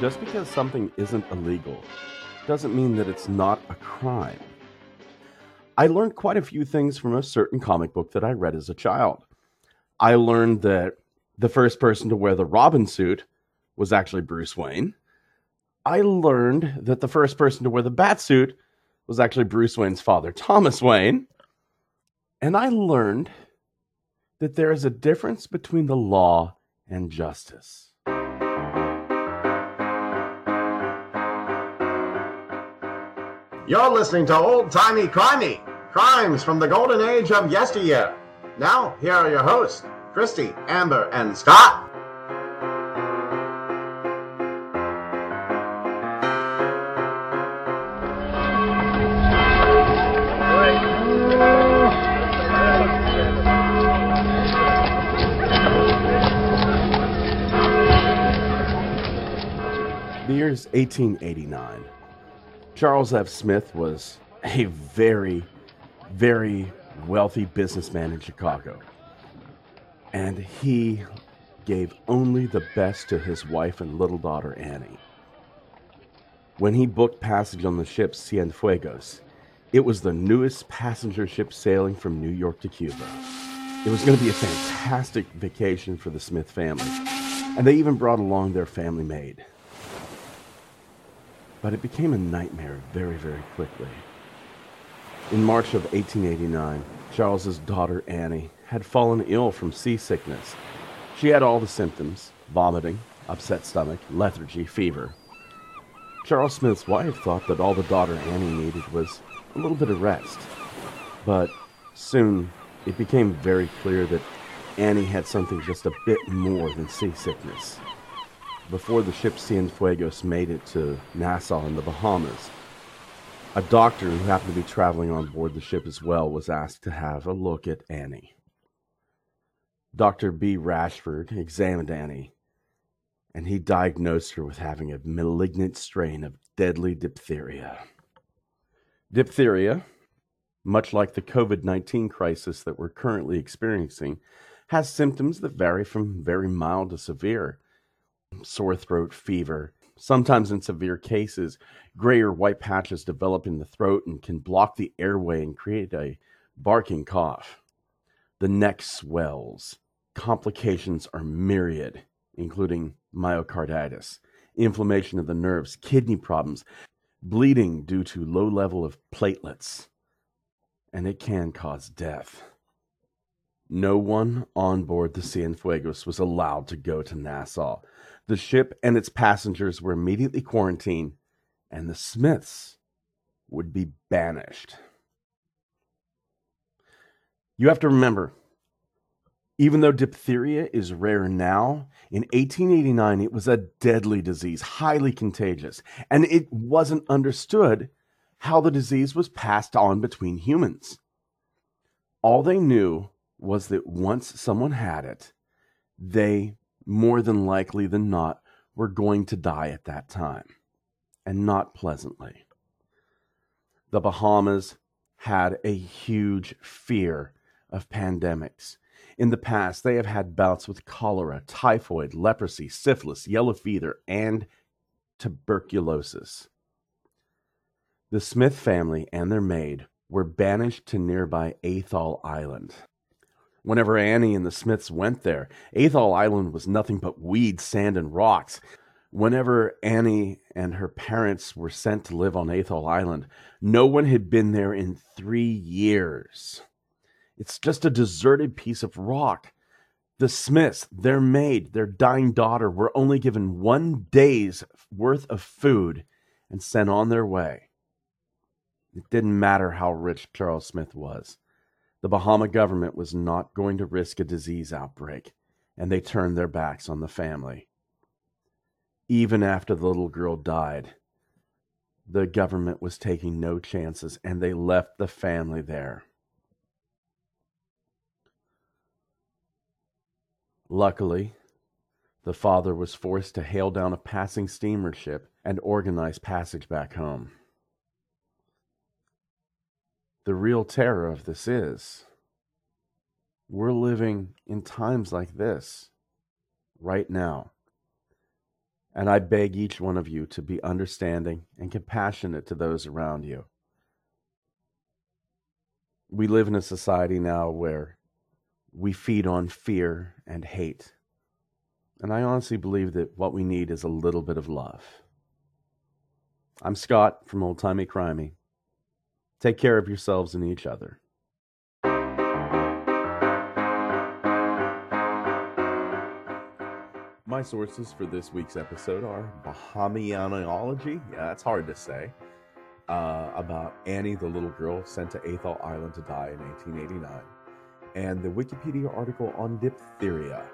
just because something isn't illegal doesn't mean that it's not a crime. I learned quite a few things from a certain comic book that I read as a child. I learned that the first person to wear the Robin suit was actually Bruce Wayne. I learned that the first person to wear the bat suit was actually Bruce Wayne's father, Thomas Wayne. And I learned that there is a difference between the law and justice. You're listening to Old Timey Crimey, crimes from the golden age of yesteryear. Now, here are your hosts, Christy, Amber, and Scott. The year's 1889. Charles F. Smith was a very, very wealthy businessman in Chicago. And he gave only the best to his wife and little daughter Annie. When he booked passage on the ship Cienfuegos, it was the newest passenger ship sailing from New York to Cuba. It was going to be a fantastic vacation for the Smith family, and they even brought along their family maid. But it became a nightmare very, very quickly. In March of 1889, Charles's daughter Annie had fallen ill from seasickness. She had all the symptoms vomiting, upset stomach, lethargy, fever. Charles Smith's wife thought that all the daughter Annie needed was a little bit of rest. But soon it became very clear that Annie had something just a bit more than seasickness. Before the ship Cienfuegos made it to Nassau in the Bahamas, a doctor who happened to be traveling on board the ship as well was asked to have a look at Annie. Dr. B. Rashford examined Annie, and he diagnosed her with having a malignant strain of deadly diphtheria. Diphtheria, much like the COVID 19 crisis that we're currently experiencing, has symptoms that vary from very mild to severe sore throat, fever. Sometimes, in severe cases, gray or white patches develop in the throat and can block the airway and create a barking cough. The neck swells. Complications are myriad, including myocarditis, inflammation of the nerves, kidney problems, bleeding due to low level of platelets, and it can cause death. No one on board the Cienfuegos was allowed to go to Nassau. The ship and its passengers were immediately quarantined, and the Smiths would be banished. You have to remember, even though diphtheria is rare now, in 1889 it was a deadly disease, highly contagious, and it wasn't understood how the disease was passed on between humans. All they knew was that once someone had it, they more than likely than not, were going to die at that time, and not pleasantly. The Bahamas had a huge fear of pandemics. In the past, they have had bouts with cholera, typhoid, leprosy, syphilis, yellow fever, and tuberculosis. The Smith family and their maid were banished to nearby Athol Island whenever Annie and the Smiths went there. Athol Island was nothing but weeds, sand, and rocks. Whenever Annie and her parents were sent to live on Athol Island, no one had been there in three years. It's just a deserted piece of rock. The Smiths, their maid, their dying daughter, were only given one day's worth of food and sent on their way. It didn't matter how rich Charles Smith was. The Bahama government was not going to risk a disease outbreak, and they turned their backs on the family. Even after the little girl died, the government was taking no chances, and they left the family there. Luckily, the father was forced to hail down a passing steamer ship and organize passage back home. The real terror of this is we're living in times like this right now. And I beg each one of you to be understanding and compassionate to those around you. We live in a society now where we feed on fear and hate. And I honestly believe that what we need is a little bit of love. I'm Scott from Old Timey Crimey. Take care of yourselves and each other. My sources for this week's episode are Bahamianology, yeah, that's hard to say, uh, about Annie, the little girl sent to Athol Island to die in 1889, and the Wikipedia article on diphtheria